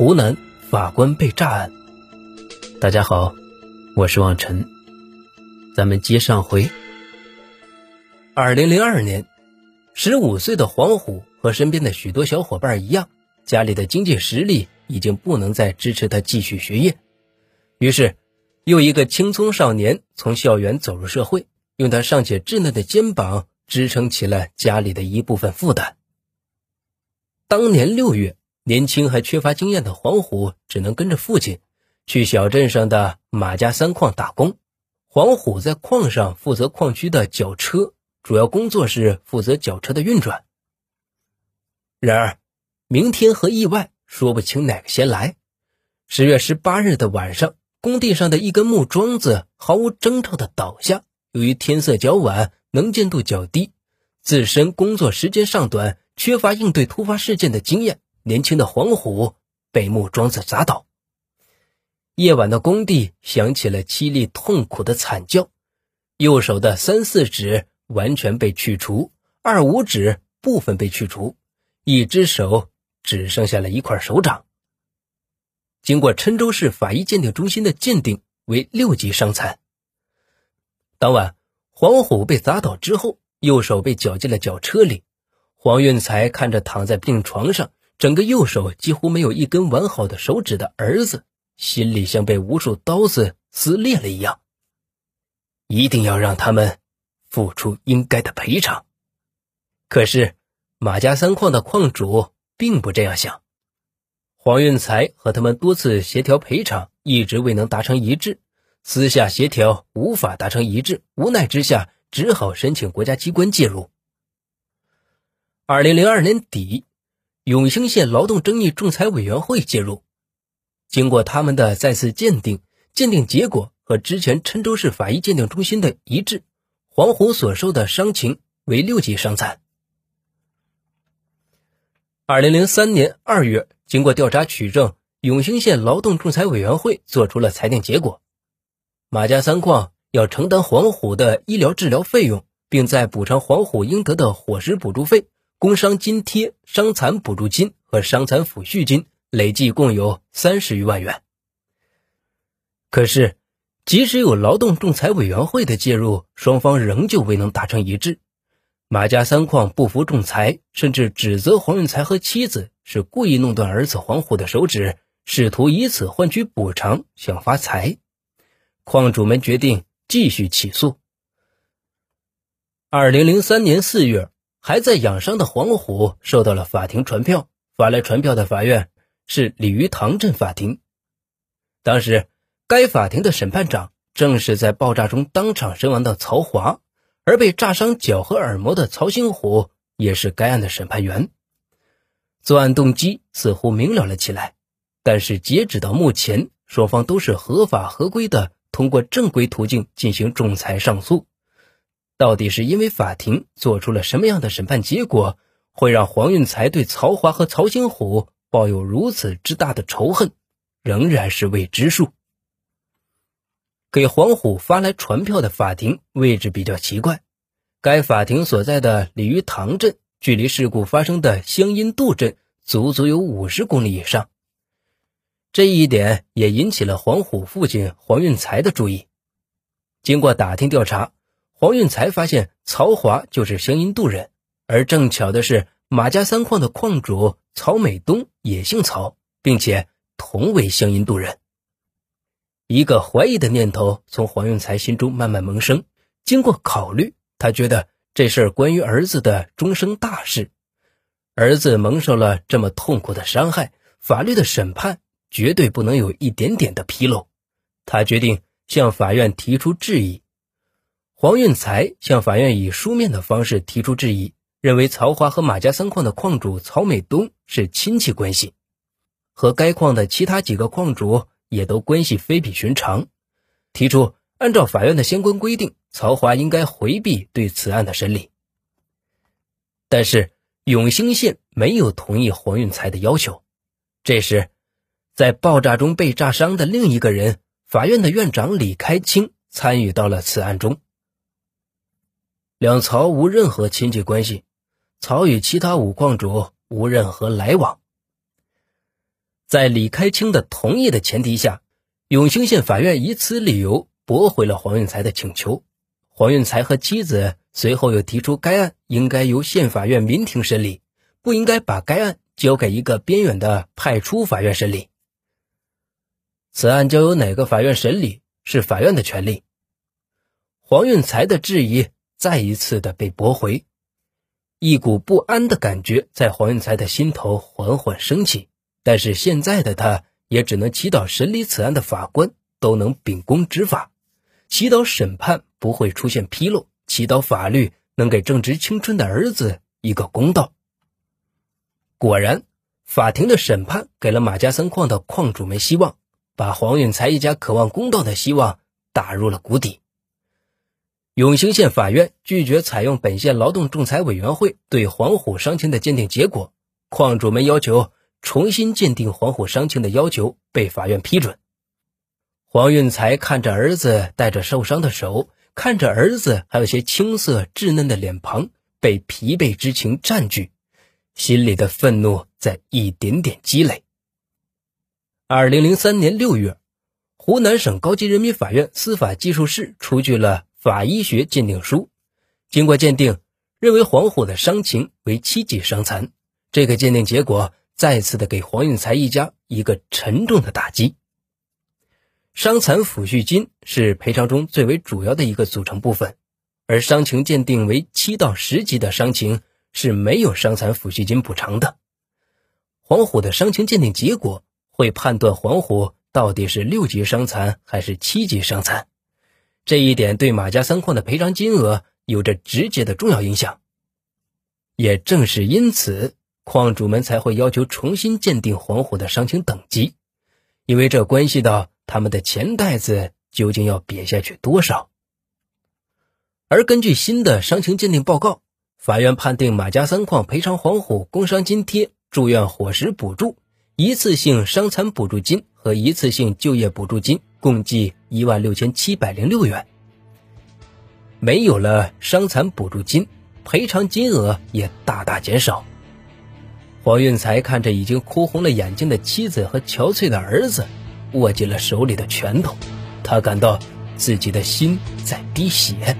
湖南法官被炸案。大家好，我是望尘。咱们接上回。二零零二年，十五岁的黄虎和身边的许多小伙伴一样，家里的经济实力已经不能再支持他继续学业，于是，又一个青葱少年从校园走入社会，用他尚且稚嫩的肩膀支撑起了家里的一部分负担。当年六月。年轻还缺乏经验的黄虎只能跟着父亲去小镇上的马家三矿打工。黄虎在矿上负责矿区的绞车，主要工作是负责绞车的运转。然而，明天和意外说不清哪个先来。十月十八日的晚上，工地上的一根木桩子毫无征兆的倒下。由于天色较晚，能见度较低，自身工作时间尚短，缺乏应对突发事件的经验。年轻的黄虎被木桩子砸倒，夜晚的工地响起了凄厉痛苦的惨叫。右手的三四指完全被去除，二五指部分被去除，一只手只剩下了一块手掌。经过郴州市法医鉴定中心的鉴定，为六级伤残。当晚，黄虎被砸倒之后，右手被绞进了绞车里。黄运才看着躺在病床上。整个右手几乎没有一根完好的手指的儿子，心里像被无数刀子撕裂了一样。一定要让他们付出应该的赔偿。可是马家三矿的矿主并不这样想。黄运才和他们多次协调赔偿，一直未能达成一致。私下协调无法达成一致，无奈之下只好申请国家机关介入。二零零二年底。永兴县劳动争议仲裁委员会介入，经过他们的再次鉴定，鉴定结果和之前郴州市法医鉴定中心的一致，黄虎所受的伤情为六级伤残。二零零三年二月，经过调查取证，永兴县劳动仲裁委员会作出了裁定结果：马家三矿要承担黄虎的医疗治疗费用，并再补偿黄虎应得的伙食补助费。工伤津贴、伤残补助金和伤残抚恤金累计共有三十余万元。可是，即使有劳动仲裁委员会的介入，双方仍旧未能达成一致。马家三矿不服仲裁，甚至指责黄运才和妻子是故意弄断儿子黄虎的手指，试图以此换取补偿，想发财。矿主们决定继续起诉。二零零三年四月。还在养伤的黄虎收到了法庭传票，发来传票的法院是鲤鱼塘镇法庭。当时，该法庭的审判长正是在爆炸中当场身亡的曹华，而被炸伤脚和耳膜的曹兴虎也是该案的审判员。作案动机似乎明了了起来，但是截止到目前，双方都是合法合规的通过正规途径进行仲裁上诉。到底是因为法庭做出了什么样的审判结果，会让黄运才对曹华和曹兴虎抱有如此之大的仇恨，仍然是未知数。给黄虎发来传票的法庭位置比较奇怪，该法庭所在的鲤鱼塘镇距离事故发生的湘阴渡镇足足有五十公里以上，这一点也引起了黄虎父亲黄运才的注意。经过打听调查。黄运才发现曹华就是湘阴渡人，而正巧的是马家三矿的矿主曹美东也姓曹，并且同为湘阴渡人。一个怀疑的念头从黄运才心中慢慢萌生。经过考虑，他觉得这事儿关于儿子的终生大事，儿子蒙受了这么痛苦的伤害，法律的审判绝对不能有一点点的纰漏。他决定向法院提出质疑。黄运才向法院以书面的方式提出质疑，认为曹华和马家三矿的矿主曹美东是亲戚关系，和该矿的其他几个矿主也都关系非比寻常，提出按照法院的相关规定，曹华应该回避对此案的审理。但是永兴县没有同意黄运才的要求。这时，在爆炸中被炸伤的另一个人，法院的院长李开清参与到了此案中。两曹无任何亲戚关系，曹与其他五矿主无任何来往。在李开清的同意的前提下，永兴县法院以此理由驳回了黄运才的请求。黄运才和妻子随后又提出，该案应该由县法院民庭审理，不应该把该案交给一个边远的派出法院审理。此案交由哪个法院审理是法院的权利。黄运才的质疑再一次的被驳回，一股不安的感觉在黄运才的心头缓缓升起。但是现在的他也只能祈祷审理此案的法官都能秉公执法，祈祷审判不会出现纰漏，祈祷法律能给正值青春的儿子一个公道。果然，法庭的审判给了马家三矿的矿主们希望。把黄运才一家渴望公道的希望打入了谷底。永兴县法院拒绝采用本县劳动仲裁委员会对黄虎伤情的鉴定结果，矿主们要求重新鉴定黄虎伤情的要求被法院批准。黄运才看着儿子带着受伤的手，看着儿子还有些青涩稚嫩的脸庞，被疲惫之情占据，心里的愤怒在一点点积累。二零零三年六月，湖南省高级人民法院司法技术室出具了法医学鉴定书，经过鉴定，认为黄虎的伤情为七级伤残。这个鉴定结果再次的给黄运才一家一个沉重的打击。伤残抚恤金是赔偿中最为主要的一个组成部分，而伤情鉴定为七到十级的伤情是没有伤残抚恤金补偿的。黄虎的伤情鉴定结果。会判断黄虎到底是六级伤残还是七级伤残，这一点对马家三矿的赔偿金额有着直接的重要影响。也正是因此，矿主们才会要求重新鉴定黄虎的伤情等级，因为这关系到他们的钱袋子究竟要瘪下去多少。而根据新的伤情鉴定报告，法院判定马家三矿赔偿黄虎工伤津贴、住院伙食补助。一次性伤残补助金和一次性就业补助金共计一万六千七百零六元。没有了伤残补助金，赔偿金额也大大减少。黄运才看着已经哭红了眼睛的妻子和憔悴的儿子，握紧了手里的拳头，他感到自己的心在滴血。